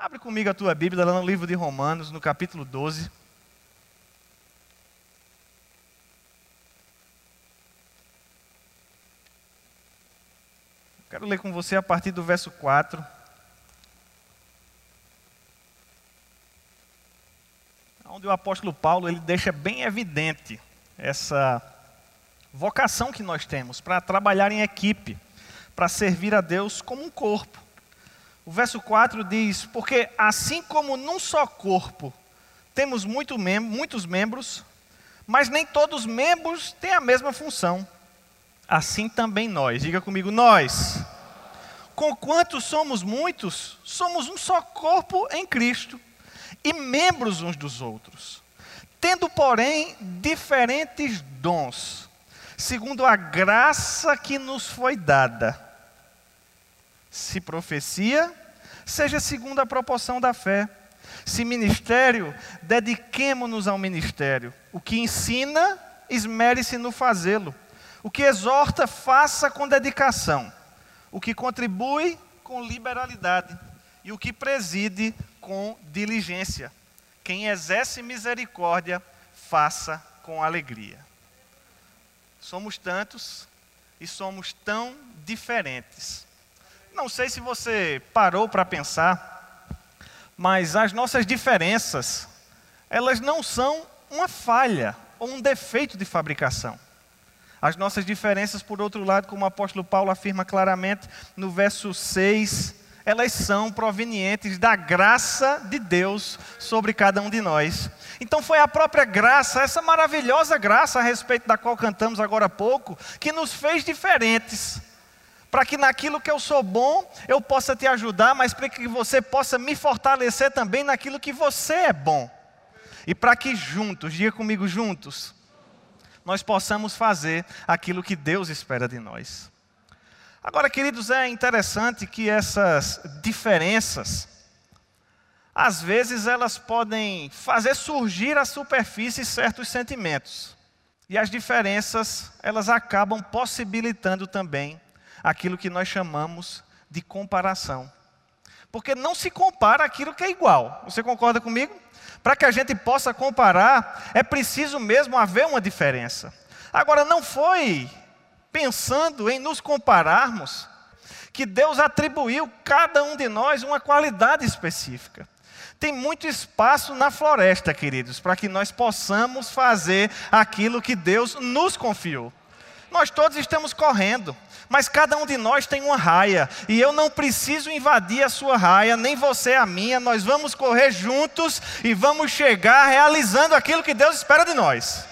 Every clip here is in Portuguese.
Abre comigo a tua Bíblia lá no livro de Romanos, no capítulo 12. Quero ler com você a partir do verso 4. Onde o apóstolo Paulo ele deixa bem evidente essa vocação que nós temos para trabalhar em equipe, para servir a Deus como um corpo. O verso 4 diz: Porque assim como num só corpo temos muito mem muitos membros, mas nem todos os membros têm a mesma função. Assim também nós, diga comigo, nós. Conquanto somos muitos, somos um só corpo em Cristo e membros uns dos outros, tendo, porém, diferentes dons, segundo a graça que nos foi dada. Se profecia, seja segundo a proporção da fé. Se ministério, dediquemo-nos ao ministério. O que ensina, esmere-se no fazê-lo. O que exorta, faça com dedicação. O que contribui, com liberalidade. E o que preside, com diligência. Quem exerce misericórdia, faça com alegria. Somos tantos e somos tão diferentes. Não sei se você parou para pensar, mas as nossas diferenças, elas não são uma falha ou um defeito de fabricação. As nossas diferenças, por outro lado, como o apóstolo Paulo afirma claramente no verso 6, elas são provenientes da graça de Deus sobre cada um de nós. Então foi a própria graça, essa maravilhosa graça a respeito da qual cantamos agora há pouco, que nos fez diferentes. Para que naquilo que eu sou bom, eu possa te ajudar, mas para que você possa me fortalecer também naquilo que você é bom. E para que juntos, diga comigo juntos, nós possamos fazer aquilo que Deus espera de nós. Agora, queridos, é interessante que essas diferenças, às vezes elas podem fazer surgir à superfície certos sentimentos. E as diferenças, elas acabam possibilitando também aquilo que nós chamamos de comparação. Porque não se compara aquilo que é igual. Você concorda comigo? Para que a gente possa comparar, é preciso mesmo haver uma diferença. Agora, não foi pensando em nos compararmos que Deus atribuiu cada um de nós uma qualidade específica. Tem muito espaço na floresta, queridos, para que nós possamos fazer aquilo que Deus nos confiou. Nós todos estamos correndo, mas cada um de nós tem uma raia, e eu não preciso invadir a sua raia, nem você a minha, nós vamos correr juntos e vamos chegar realizando aquilo que Deus espera de nós.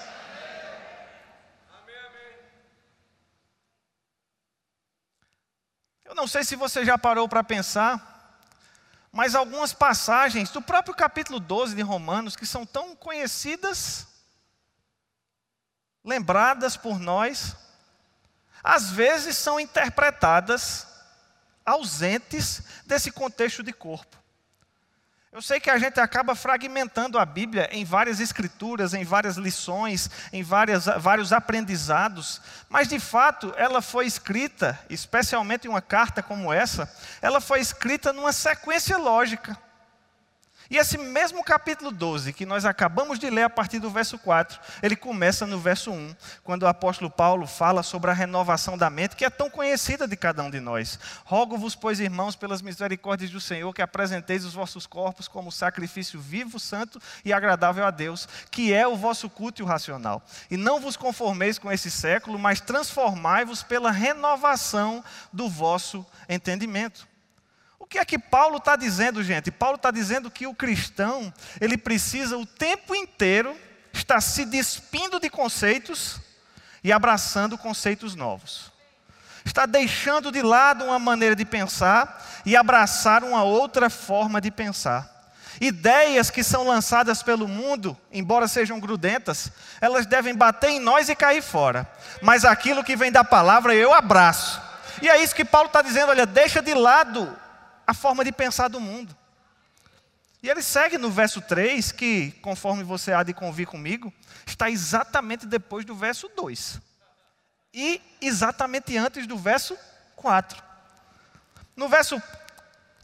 Eu não sei se você já parou para pensar, mas algumas passagens do próprio capítulo 12 de Romanos, que são tão conhecidas, lembradas por nós, às vezes são interpretadas ausentes desse contexto de corpo. Eu sei que a gente acaba fragmentando a Bíblia em várias escrituras, em várias lições, em várias, vários aprendizados, mas de fato ela foi escrita, especialmente em uma carta como essa, ela foi escrita numa sequência lógica. E esse mesmo capítulo 12, que nós acabamos de ler a partir do verso 4, ele começa no verso 1, quando o apóstolo Paulo fala sobre a renovação da mente, que é tão conhecida de cada um de nós. Rogo-vos, pois, irmãos, pelas misericórdias do Senhor, que apresenteis os vossos corpos como sacrifício vivo, santo e agradável a Deus, que é o vosso culto racional. E não vos conformeis com esse século, mas transformai-vos pela renovação do vosso entendimento o que é que Paulo está dizendo, gente? Paulo está dizendo que o cristão, ele precisa o tempo inteiro estar se despindo de conceitos e abraçando conceitos novos. Está deixando de lado uma maneira de pensar e abraçar uma outra forma de pensar. Ideias que são lançadas pelo mundo, embora sejam grudentas, elas devem bater em nós e cair fora. Mas aquilo que vem da palavra eu abraço. E é isso que Paulo está dizendo: olha, deixa de lado a forma de pensar do mundo. E ele segue no verso 3, que, conforme você há de convir comigo, está exatamente depois do verso 2. E exatamente antes do verso 4. No verso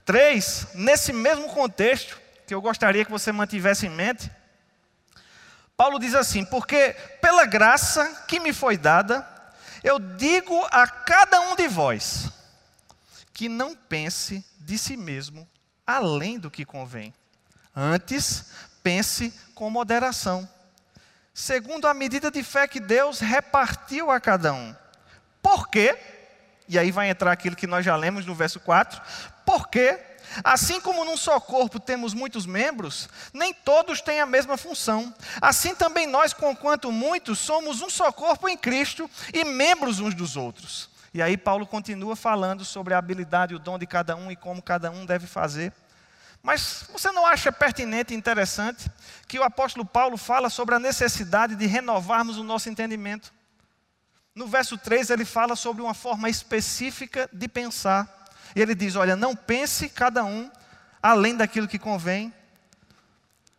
3, nesse mesmo contexto, que eu gostaria que você mantivesse em mente, Paulo diz assim: Porque pela graça que me foi dada, eu digo a cada um de vós, que não pense de si mesmo além do que convém. Antes, pense com moderação, segundo a medida de fé que Deus repartiu a cada um. Por quê? E aí vai entrar aquilo que nós já lemos no verso 4. Porque, assim como num só corpo temos muitos membros, nem todos têm a mesma função. Assim também nós, conquanto muitos, somos um só corpo em Cristo e membros uns dos outros. E aí Paulo continua falando sobre a habilidade e o dom de cada um e como cada um deve fazer. Mas você não acha pertinente e interessante que o apóstolo Paulo fala sobre a necessidade de renovarmos o nosso entendimento? No verso 3 ele fala sobre uma forma específica de pensar. E ele diz: Olha, não pense cada um além daquilo que convém.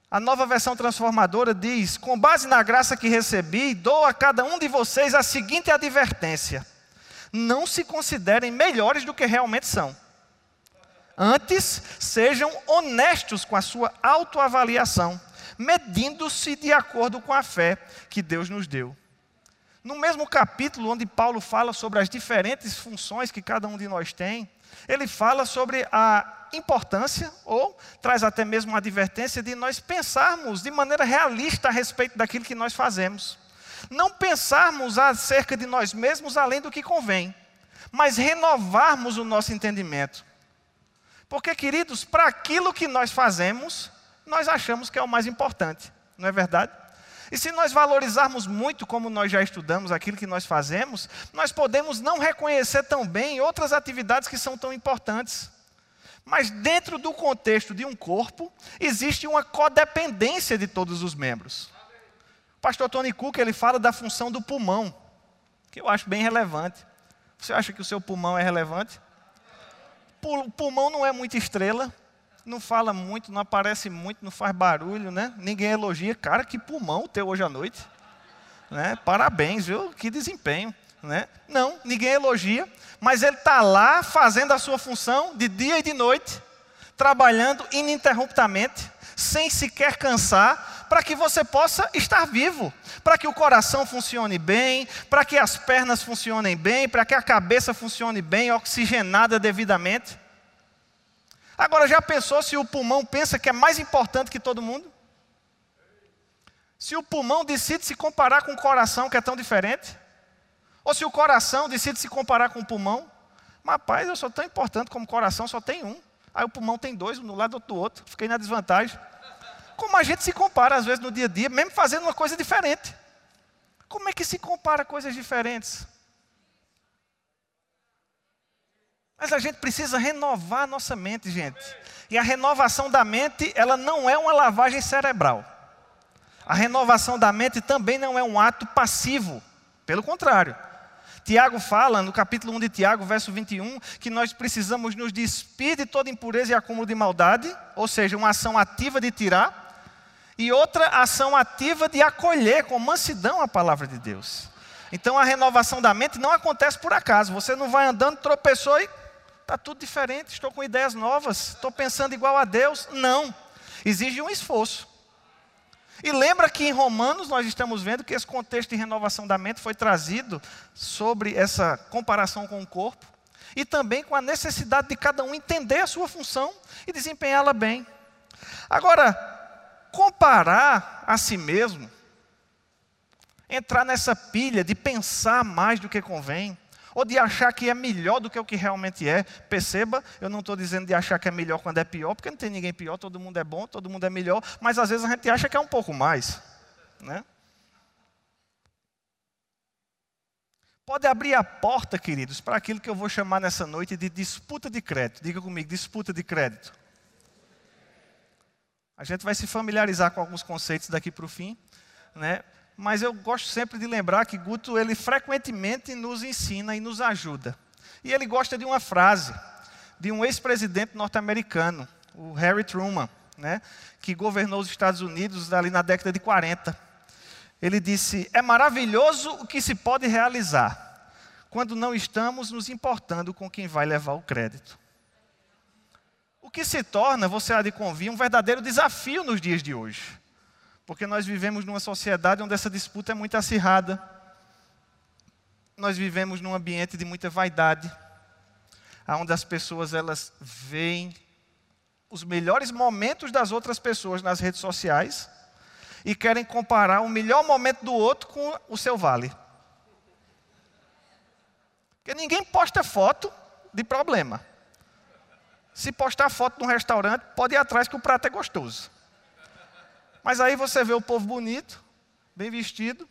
A nova versão transformadora diz: Com base na graça que recebi, dou a cada um de vocês a seguinte advertência: Não se considerem melhores do que realmente são. Antes, sejam honestos com a sua autoavaliação, medindo-se de acordo com a fé que Deus nos deu. No mesmo capítulo onde Paulo fala sobre as diferentes funções que cada um de nós tem, ele fala sobre a importância, ou traz até mesmo uma advertência, de nós pensarmos de maneira realista a respeito daquilo que nós fazemos. Não pensarmos acerca de nós mesmos além do que convém, mas renovarmos o nosso entendimento. Porque, queridos, para aquilo que nós fazemos, nós achamos que é o mais importante, não é verdade? E se nós valorizarmos muito, como nós já estudamos, aquilo que nós fazemos, nós podemos não reconhecer tão bem outras atividades que são tão importantes. Mas dentro do contexto de um corpo, existe uma codependência de todos os membros. Pastor Tony Cook ele fala da função do pulmão, que eu acho bem relevante. Você acha que o seu pulmão é relevante? O pulmão não é muita estrela, não fala muito, não aparece muito, não faz barulho, né? Ninguém elogia. Cara, que pulmão teu hoje à noite. Né? Parabéns, viu? Que desempenho. Né? Não, ninguém elogia, mas ele está lá fazendo a sua função de dia e de noite, trabalhando ininterruptamente, sem sequer cansar, para que você possa estar vivo, para que o coração funcione bem, para que as pernas funcionem bem, para que a cabeça funcione bem, oxigenada devidamente. Agora, já pensou se o pulmão pensa que é mais importante que todo mundo? Se o pulmão decide se comparar com o coração, que é tão diferente? Ou se o coração decide se comparar com o pulmão? Mas, rapaz, eu sou tão importante como o coração, só tem um. Aí o pulmão tem dois, um do lado do outro. Fiquei na desvantagem. Como a gente se compara, às vezes, no dia a dia, mesmo fazendo uma coisa diferente. Como é que se compara coisas diferentes? Mas a gente precisa renovar nossa mente, gente. E a renovação da mente, ela não é uma lavagem cerebral. A renovação da mente também não é um ato passivo. Pelo contrário. Tiago fala, no capítulo 1 de Tiago, verso 21, que nós precisamos nos despir de toda impureza e acúmulo de maldade, ou seja, uma ação ativa de tirar, e outra ação ativa de acolher com mansidão a palavra de Deus. Então a renovação da mente não acontece por acaso. Você não vai andando, tropeçou e está tudo diferente, estou com ideias novas, estou pensando igual a Deus. Não, exige um esforço. E lembra que em Romanos nós estamos vendo que esse contexto de renovação da mente foi trazido sobre essa comparação com o corpo e também com a necessidade de cada um entender a sua função e desempenhá-la bem. Agora, comparar a si mesmo, entrar nessa pilha de pensar mais do que convém, ou de achar que é melhor do que o que realmente é. Perceba, eu não estou dizendo de achar que é melhor quando é pior, porque não tem ninguém pior, todo mundo é bom, todo mundo é melhor, mas às vezes a gente acha que é um pouco mais. Né? Pode abrir a porta, queridos, para aquilo que eu vou chamar nessa noite de disputa de crédito. Diga comigo, disputa de crédito. A gente vai se familiarizar com alguns conceitos daqui para o fim, né? mas eu gosto sempre de lembrar que Guto ele frequentemente nos ensina e nos ajuda. E ele gosta de uma frase de um ex-presidente norte-americano, o Harry Truman, né, que governou os Estados Unidos ali na década de 40. Ele disse: "É maravilhoso o que se pode realizar quando não estamos nos importando com quem vai levar o crédito." Que se torna, você há de convir, um verdadeiro desafio nos dias de hoje. Porque nós vivemos numa sociedade onde essa disputa é muito acirrada. Nós vivemos num ambiente de muita vaidade, onde as pessoas elas veem os melhores momentos das outras pessoas nas redes sociais e querem comparar o melhor momento do outro com o seu vale. Porque ninguém posta foto de problema. Se postar foto de um restaurante, pode ir atrás que o prato é gostoso. Mas aí você vê o povo bonito, bem vestido,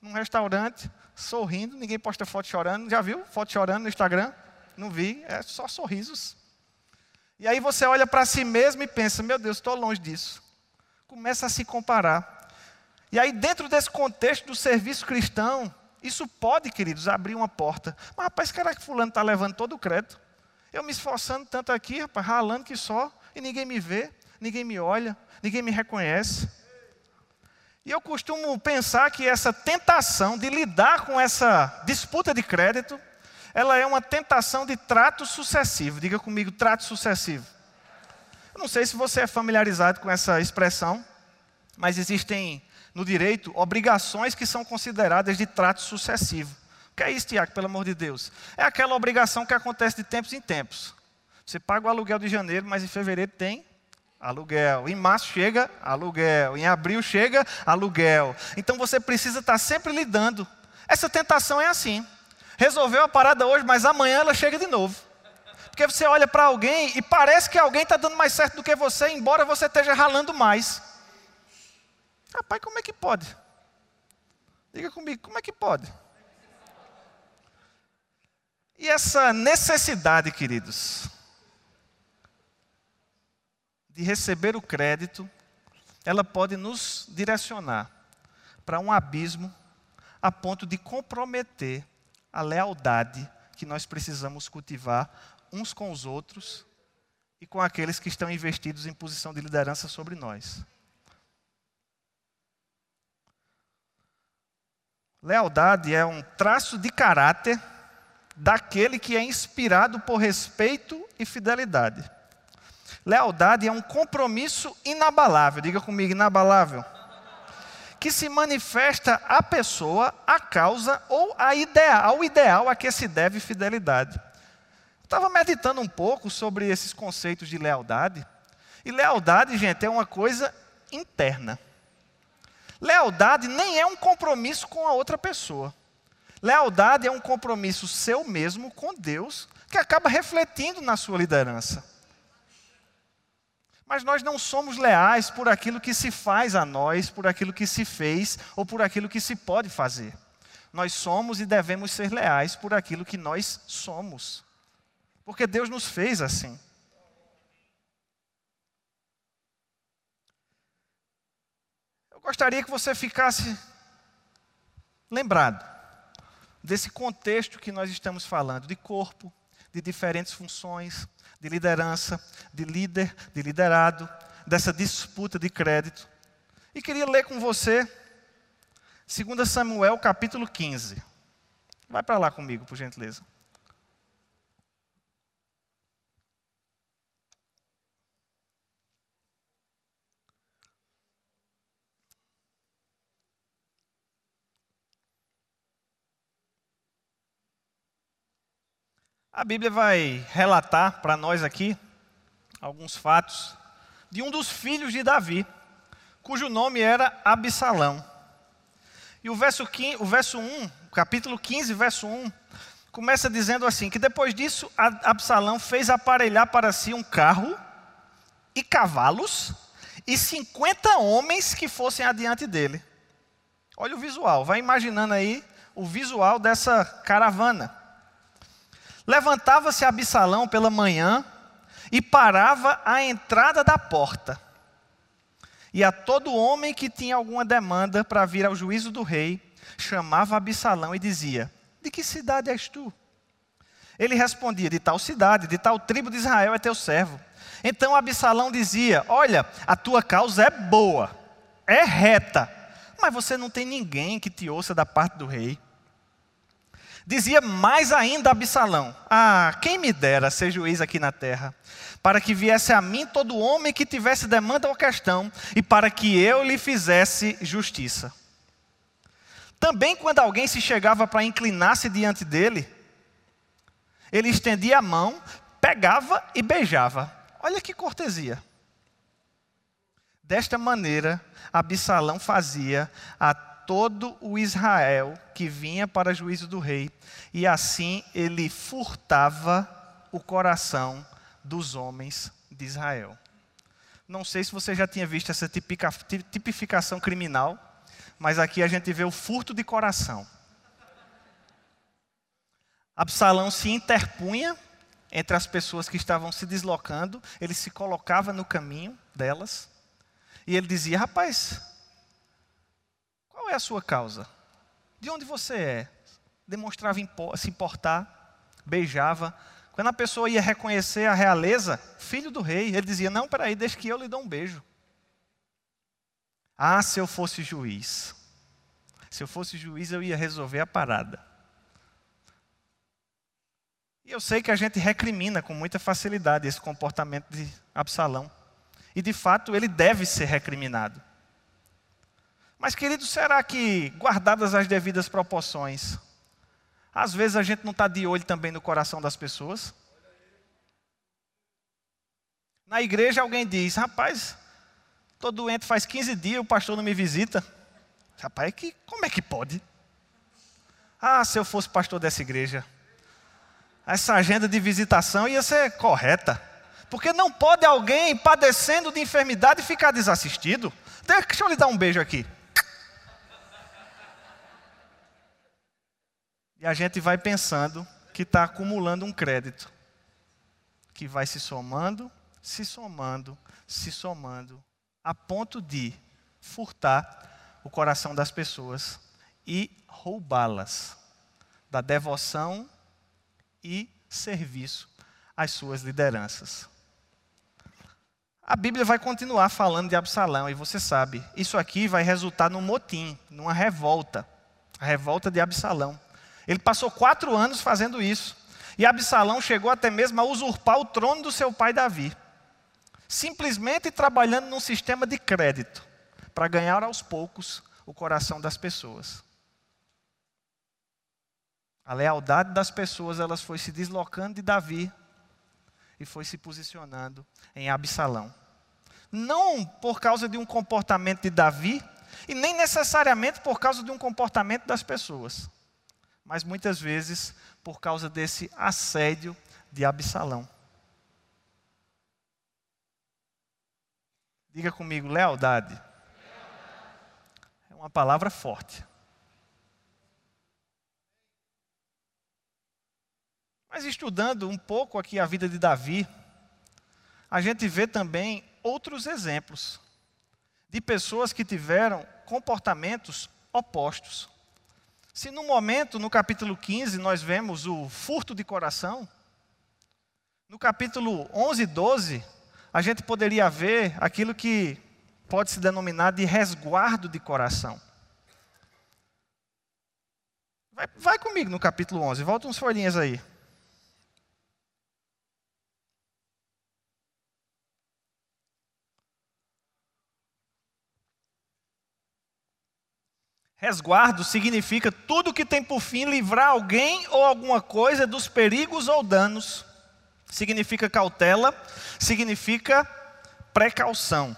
num restaurante, sorrindo, ninguém posta foto chorando. Já viu foto chorando no Instagram? Não vi, é só sorrisos. E aí você olha para si mesmo e pensa: meu Deus, estou longe disso. Começa a se comparar. E aí, dentro desse contexto do serviço cristão, isso pode, queridos, abrir uma porta. Mas, rapaz, será que fulano está levando todo o crédito? Eu me esforçando tanto aqui, rapaz, ralando que só, e ninguém me vê, ninguém me olha, ninguém me reconhece. E eu costumo pensar que essa tentação de lidar com essa disputa de crédito, ela é uma tentação de trato sucessivo. Diga comigo, trato sucessivo. Eu não sei se você é familiarizado com essa expressão, mas existem no direito obrigações que são consideradas de trato sucessivo. Que é isso, Tiago, pelo amor de Deus? É aquela obrigação que acontece de tempos em tempos. Você paga o aluguel de janeiro, mas em fevereiro tem aluguel. Em março chega aluguel. Em abril chega aluguel. Então você precisa estar sempre lidando. Essa tentação é assim. Resolveu a parada hoje, mas amanhã ela chega de novo. Porque você olha para alguém e parece que alguém está dando mais certo do que você, embora você esteja ralando mais. Rapaz, como é que pode? Diga comigo, como é que pode? E essa necessidade, queridos, de receber o crédito, ela pode nos direcionar para um abismo a ponto de comprometer a lealdade que nós precisamos cultivar uns com os outros e com aqueles que estão investidos em posição de liderança sobre nós. Lealdade é um traço de caráter daquele que é inspirado por respeito e fidelidade. Lealdade é um compromisso inabalável, diga comigo, inabalável, que se manifesta à pessoa, à causa ou a ideal, ao ideal a que se deve fidelidade. Estava meditando um pouco sobre esses conceitos de lealdade, e lealdade, gente, é uma coisa interna. Lealdade nem é um compromisso com a outra pessoa. Lealdade é um compromisso seu mesmo com Deus, que acaba refletindo na sua liderança. Mas nós não somos leais por aquilo que se faz a nós, por aquilo que se fez ou por aquilo que se pode fazer. Nós somos e devemos ser leais por aquilo que nós somos. Porque Deus nos fez assim. Gostaria que você ficasse lembrado desse contexto que nós estamos falando, de corpo, de diferentes funções, de liderança, de líder, de liderado, dessa disputa de crédito. E queria ler com você 2 Samuel capítulo 15. Vai para lá comigo, por gentileza. A Bíblia vai relatar para nós aqui alguns fatos de um dos filhos de Davi, cujo nome era Absalão. E o verso, 15, o verso 1, capítulo 15, verso 1, começa dizendo assim: que depois disso Absalão fez aparelhar para si um carro e cavalos e 50 homens que fossem adiante dele. Olha o visual, vai imaginando aí o visual dessa caravana. Levantava-se Absalão pela manhã e parava à entrada da porta. E a todo homem que tinha alguma demanda para vir ao juízo do rei, chamava Absalão e dizia: De que cidade és tu? Ele respondia: De tal cidade, de tal tribo de Israel é teu servo. Então Absalão dizia: Olha, a tua causa é boa, é reta, mas você não tem ninguém que te ouça da parte do rei. Dizia mais ainda Absalão: Ah, quem me dera ser juiz aqui na terra, para que viesse a mim todo homem que tivesse demanda ou questão, e para que eu lhe fizesse justiça. Também, quando alguém se chegava para inclinar-se diante dele, ele estendia a mão, pegava e beijava. Olha que cortesia. Desta maneira, Absalão fazia a todo o Israel que vinha para juízo do rei, e assim ele furtava o coração dos homens de Israel. Não sei se você já tinha visto essa tipificação criminal, mas aqui a gente vê o furto de coração. Absalão se interpunha entre as pessoas que estavam se deslocando, ele se colocava no caminho delas, e ele dizia: Rapaz, qual é a sua causa? De onde você é? Demonstrava se importar, beijava. Quando a pessoa ia reconhecer a realeza, filho do rei, ele dizia: Não, peraí, deixa que eu lhe dou um beijo. Ah, se eu fosse juiz. Se eu fosse juiz, eu ia resolver a parada. E eu sei que a gente recrimina com muita facilidade esse comportamento de Absalão. E de fato ele deve ser recriminado. Mas, querido, será que, guardadas as devidas proporções, às vezes a gente não está de olho também no coração das pessoas? Na igreja alguém diz: rapaz, estou doente faz 15 dias, o pastor não me visita. Rapaz, que, como é que pode? Ah, se eu fosse pastor dessa igreja, essa agenda de visitação ia ser correta. Porque não pode alguém padecendo de enfermidade ficar desassistido. Deixa eu lhe dar um beijo aqui. E a gente vai pensando que está acumulando um crédito. Que vai se somando, se somando, se somando, a ponto de furtar o coração das pessoas e roubá-las da devoção e serviço às suas lideranças. A Bíblia vai continuar falando de Absalão, e você sabe, isso aqui vai resultar num motim, numa revolta, a revolta de Absalão. Ele passou quatro anos fazendo isso, e Absalão chegou até mesmo a usurpar o trono do seu pai Davi, simplesmente trabalhando num sistema de crédito, para ganhar aos poucos o coração das pessoas. A lealdade das pessoas, elas foi se deslocando de Davi e foi se posicionando em Absalão. Não por causa de um comportamento de Davi, e nem necessariamente por causa de um comportamento das pessoas, mas muitas vezes por causa desse assédio de Absalão. Diga comigo, lealdade. É uma palavra forte. Mas estudando um pouco aqui a vida de Davi, a gente vê também outros exemplos de pessoas que tiveram comportamentos opostos. Se no momento, no capítulo 15, nós vemos o furto de coração, no capítulo 11 e 12, a gente poderia ver aquilo que pode se denominar de resguardo de coração. Vai, vai comigo no capítulo 11, volta uns folhinhas aí. Resguardo significa tudo que tem por fim livrar alguém ou alguma coisa dos perigos ou danos. Significa cautela, significa precaução.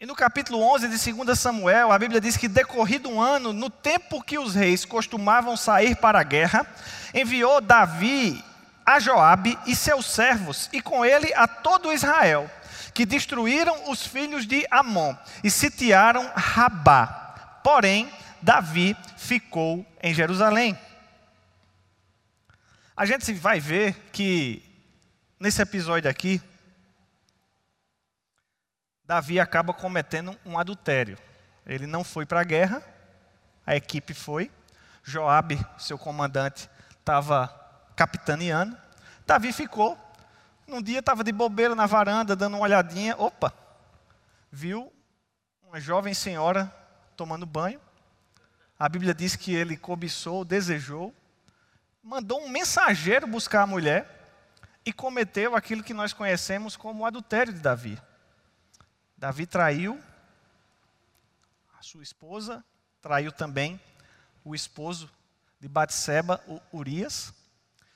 E no capítulo 11 de 2 Samuel, a Bíblia diz que decorrido um ano, no tempo que os reis costumavam sair para a guerra, enviou Davi a Joabe e seus servos, e com ele a todo Israel que destruíram os filhos de Amon e sitiaram Rabá. Porém, Davi ficou em Jerusalém. A gente vai ver que nesse episódio aqui, Davi acaba cometendo um adultério. Ele não foi para a guerra, a equipe foi. Joabe, seu comandante, estava capitaneando. Davi ficou num dia estava de bobeira na varanda, dando uma olhadinha, opa, viu uma jovem senhora tomando banho, A Bíblia diz que ele cobiçou, desejou, mandou um mensageiro buscar a mulher e cometeu aquilo que nós conhecemos como o adultério de Davi. Davi traiu a sua esposa, traiu também o esposo de Batseba, o Urias.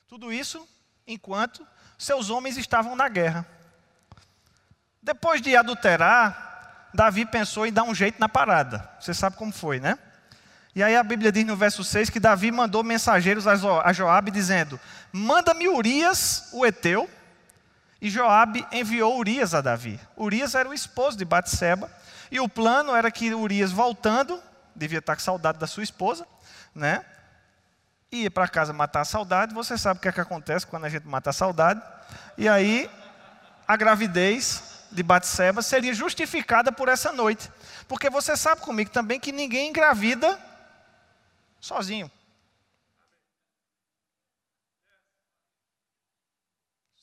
Tudo isso enquanto seus homens estavam na guerra. Depois de adulterar, Davi pensou em dar um jeito na parada. Você sabe como foi, né? E aí a Bíblia diz no verso 6 que Davi mandou mensageiros a Joabe dizendo: Manda-me Urias, o Eteu. E Joabe enviou Urias a Davi. Urias era o esposo de Batseba, e o plano era que Urias voltando, devia estar com saudade da sua esposa, né? Ia para casa matar a saudade, você sabe o que é que acontece quando a gente mata a saudade. E aí a gravidez de Batseba seria justificada por essa noite. Porque você sabe comigo também que ninguém engravida sozinho.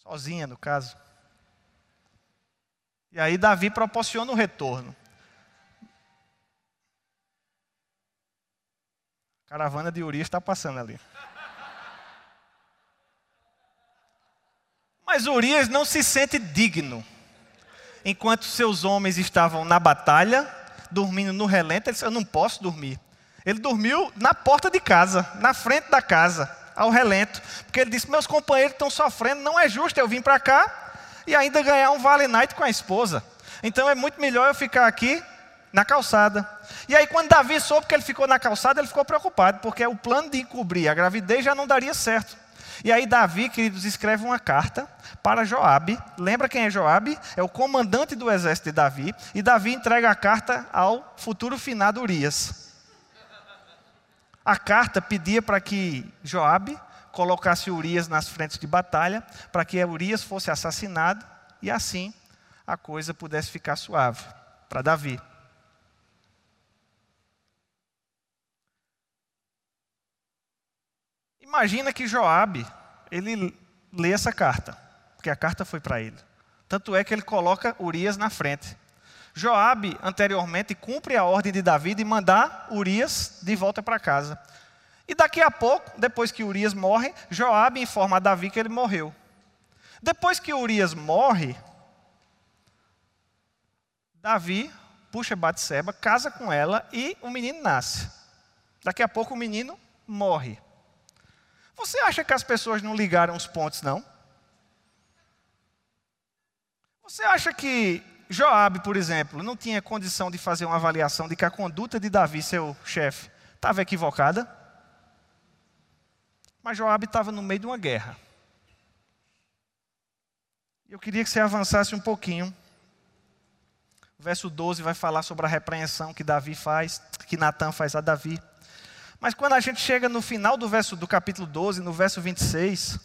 Sozinha, no caso. E aí Davi proporciona o retorno. Caravana de Urias está passando ali. Mas Urias não se sente digno. Enquanto seus homens estavam na batalha, dormindo no relento, ele disse: Eu não posso dormir. Ele dormiu na porta de casa, na frente da casa, ao relento. Porque ele disse: Meus companheiros estão sofrendo, não é justo eu vim para cá e ainda ganhar um Vale Night com a esposa. Então é muito melhor eu ficar aqui na calçada. E aí, quando Davi soube que ele ficou na calçada, ele ficou preocupado, porque o plano de encobrir a gravidez já não daria certo. E aí, Davi, queridos, escreve uma carta para Joabe. Lembra quem é Joabe? É o comandante do exército de Davi. E Davi entrega a carta ao futuro finado Urias. A carta pedia para que Joabe colocasse Urias nas frentes de batalha, para que Urias fosse assassinado e assim a coisa pudesse ficar suave para Davi. Imagina que Joabe, ele lê essa carta, porque a carta foi para ele. Tanto é que ele coloca Urias na frente. Joabe, anteriormente, cumpre a ordem de Davi de mandar Urias de volta para casa. E daqui a pouco, depois que Urias morre, Joabe informa a Davi que ele morreu. Depois que Urias morre, Davi puxa Batseba, casa com ela e o menino nasce. Daqui a pouco o menino morre. Você acha que as pessoas não ligaram os pontos, não? Você acha que Joabe, por exemplo, não tinha condição de fazer uma avaliação de que a conduta de Davi, seu chefe, estava equivocada? Mas Joabe estava no meio de uma guerra. Eu queria que você avançasse um pouquinho. O verso 12 vai falar sobre a repreensão que Davi faz, que Natan faz a Davi. Mas quando a gente chega no final do verso do capítulo 12, no verso 26,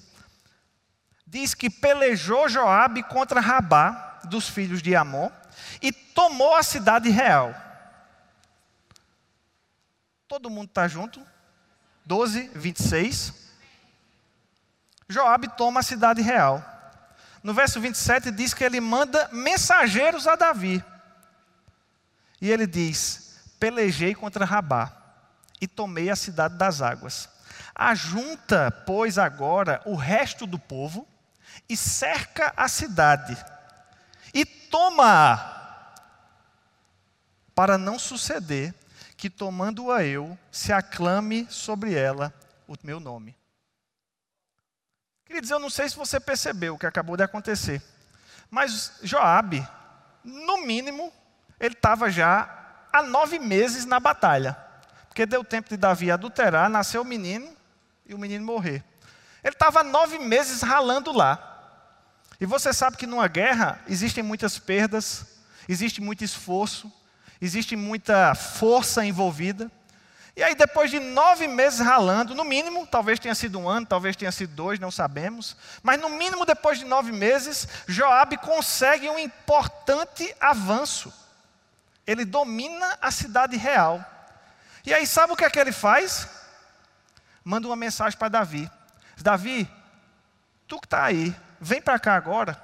diz que pelejou Joabe contra Rabá, dos filhos de Amon e tomou a cidade real. Todo mundo está junto? 12, 26. Joabe toma a cidade real. No verso 27 diz que ele manda mensageiros a Davi. E ele diz: Pelejei contra Rabá e tomei a cidade das águas. Ajunta, pois, agora o resto do povo e cerca a cidade e toma-a, para não suceder que, tomando-a eu, se aclame sobre ela o meu nome. Queridos, eu não sei se você percebeu o que acabou de acontecer, mas Joabe, no mínimo, ele estava já há nove meses na batalha, porque deu tempo de Davi adulterar, nasceu o menino e o menino morrer. Ele estava nove meses ralando lá. E você sabe que numa guerra existem muitas perdas, existe muito esforço, existe muita força envolvida. E aí, depois de nove meses ralando, no mínimo, talvez tenha sido um ano, talvez tenha sido dois, não sabemos, mas no mínimo, depois de nove meses, Joabe consegue um importante avanço. Ele domina a cidade real. E aí, sabe o que é que ele faz? Manda uma mensagem para Davi: Davi, tu que está aí, vem para cá agora,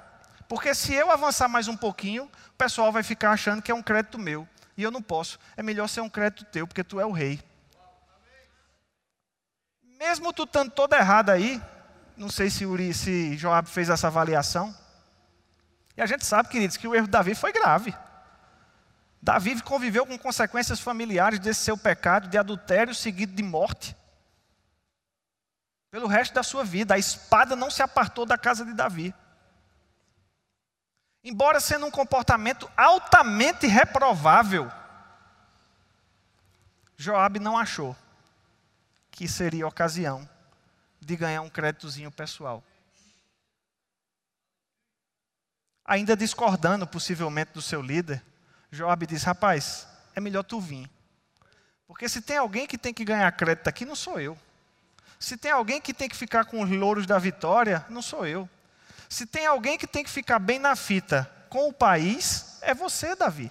porque se eu avançar mais um pouquinho, o pessoal vai ficar achando que é um crédito meu. E eu não posso. É melhor ser um crédito teu, porque tu é o rei. mesmo tu estando toda errada aí, não sei se, Uri, se Joab fez essa avaliação. E a gente sabe, queridos, que o erro de Davi foi grave. Davi conviveu com consequências familiares desse seu pecado de adultério seguido de morte. Pelo resto da sua vida, a espada não se apartou da casa de Davi. Embora sendo um comportamento altamente reprovável, Joabe não achou que seria ocasião de ganhar um créditozinho pessoal. Ainda discordando possivelmente do seu líder, Joab diz: Rapaz, é melhor tu vir. Porque se tem alguém que tem que ganhar crédito aqui, não sou eu. Se tem alguém que tem que ficar com os louros da vitória, não sou eu. Se tem alguém que tem que ficar bem na fita com o país, é você, Davi.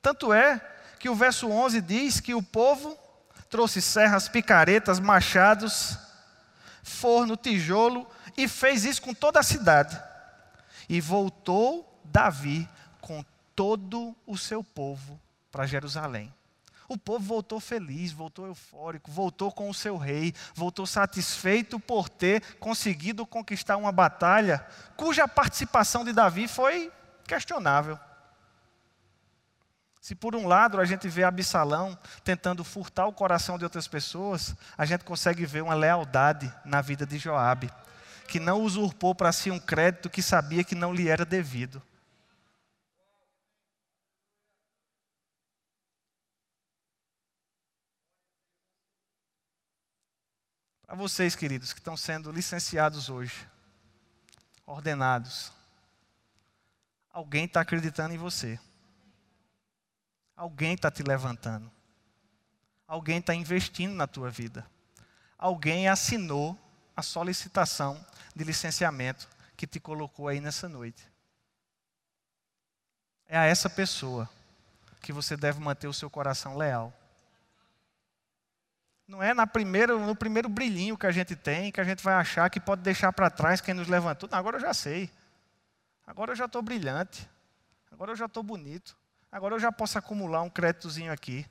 Tanto é que o verso 11 diz que o povo trouxe serras, picaretas, machados, forno, tijolo e fez isso com toda a cidade. E voltou Davi todo o seu povo para Jerusalém. O povo voltou feliz, voltou eufórico, voltou com o seu rei, voltou satisfeito por ter conseguido conquistar uma batalha cuja participação de Davi foi questionável. Se por um lado a gente vê Absalão tentando furtar o coração de outras pessoas, a gente consegue ver uma lealdade na vida de Joabe, que não usurpou para si um crédito que sabia que não lhe era devido. Para vocês, queridos, que estão sendo licenciados hoje, ordenados, alguém está acreditando em você. Alguém está te levantando. Alguém está investindo na tua vida. Alguém assinou a solicitação de licenciamento que te colocou aí nessa noite. É a essa pessoa que você deve manter o seu coração leal. Não é na primeira, no primeiro brilhinho que a gente tem que a gente vai achar que pode deixar para trás quem nos levantou. Não, agora eu já sei. Agora eu já estou brilhante. Agora eu já estou bonito. Agora eu já posso acumular um créditozinho aqui.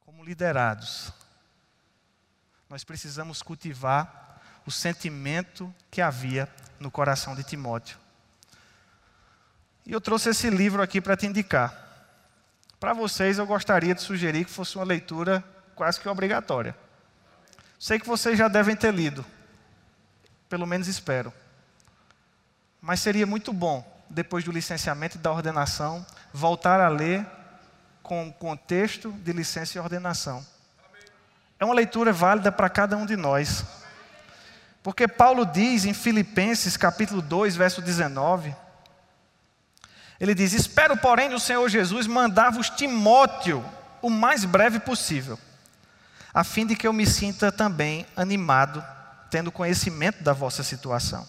Como liderados, nós precisamos cultivar o sentimento que havia no coração de Timóteo. E eu trouxe esse livro aqui para te indicar. Para vocês, eu gostaria de sugerir que fosse uma leitura quase que obrigatória. Sei que vocês já devem ter lido, pelo menos espero. Mas seria muito bom, depois do licenciamento e da ordenação, voltar a ler com o contexto de licença e ordenação. É uma leitura válida para cada um de nós. Porque Paulo diz em Filipenses capítulo 2, verso 19, ele diz: Espero, porém, no Senhor Jesus mandar-vos Timóteo o mais breve possível, a fim de que eu me sinta também animado, tendo conhecimento da vossa situação.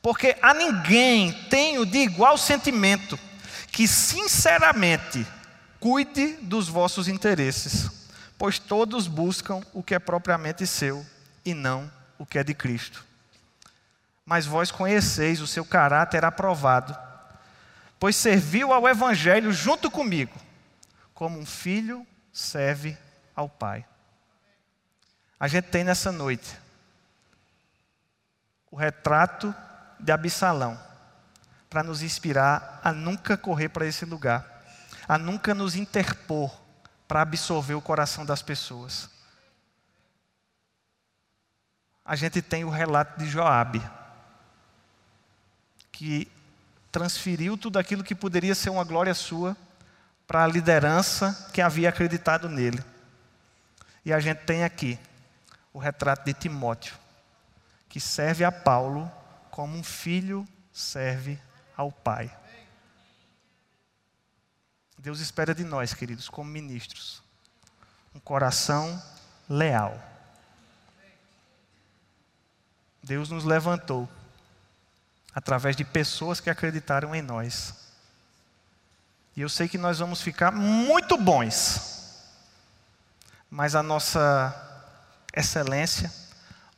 Porque a ninguém tenho de igual sentimento que, sinceramente, cuide dos vossos interesses, pois todos buscam o que é propriamente seu e não o que é de Cristo. Mas vós conheceis o seu caráter aprovado pois serviu ao Evangelho junto comigo, como um filho serve ao Pai. A gente tem nessa noite o retrato de Absalão, para nos inspirar a nunca correr para esse lugar, a nunca nos interpor para absorver o coração das pessoas. A gente tem o relato de Joabe, que transferiu tudo aquilo que poderia ser uma glória sua para a liderança que havia acreditado nele. E a gente tem aqui o retrato de Timóteo, que serve a Paulo como um filho serve ao pai. Deus espera de nós, queridos, como ministros, um coração leal. Deus nos levantou através de pessoas que acreditaram em nós. E eu sei que nós vamos ficar muito bons, mas a nossa excelência,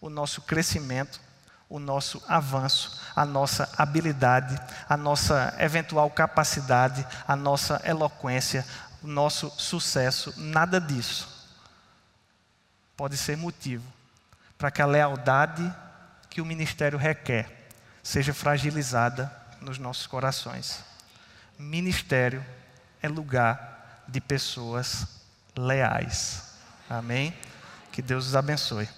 o nosso crescimento, o nosso avanço, a nossa habilidade, a nossa eventual capacidade, a nossa eloquência, o nosso sucesso, nada disso pode ser motivo para que a lealdade que o ministério requer seja fragilizada nos nossos corações. Ministério é lugar de pessoas leais. Amém? Que Deus os abençoe.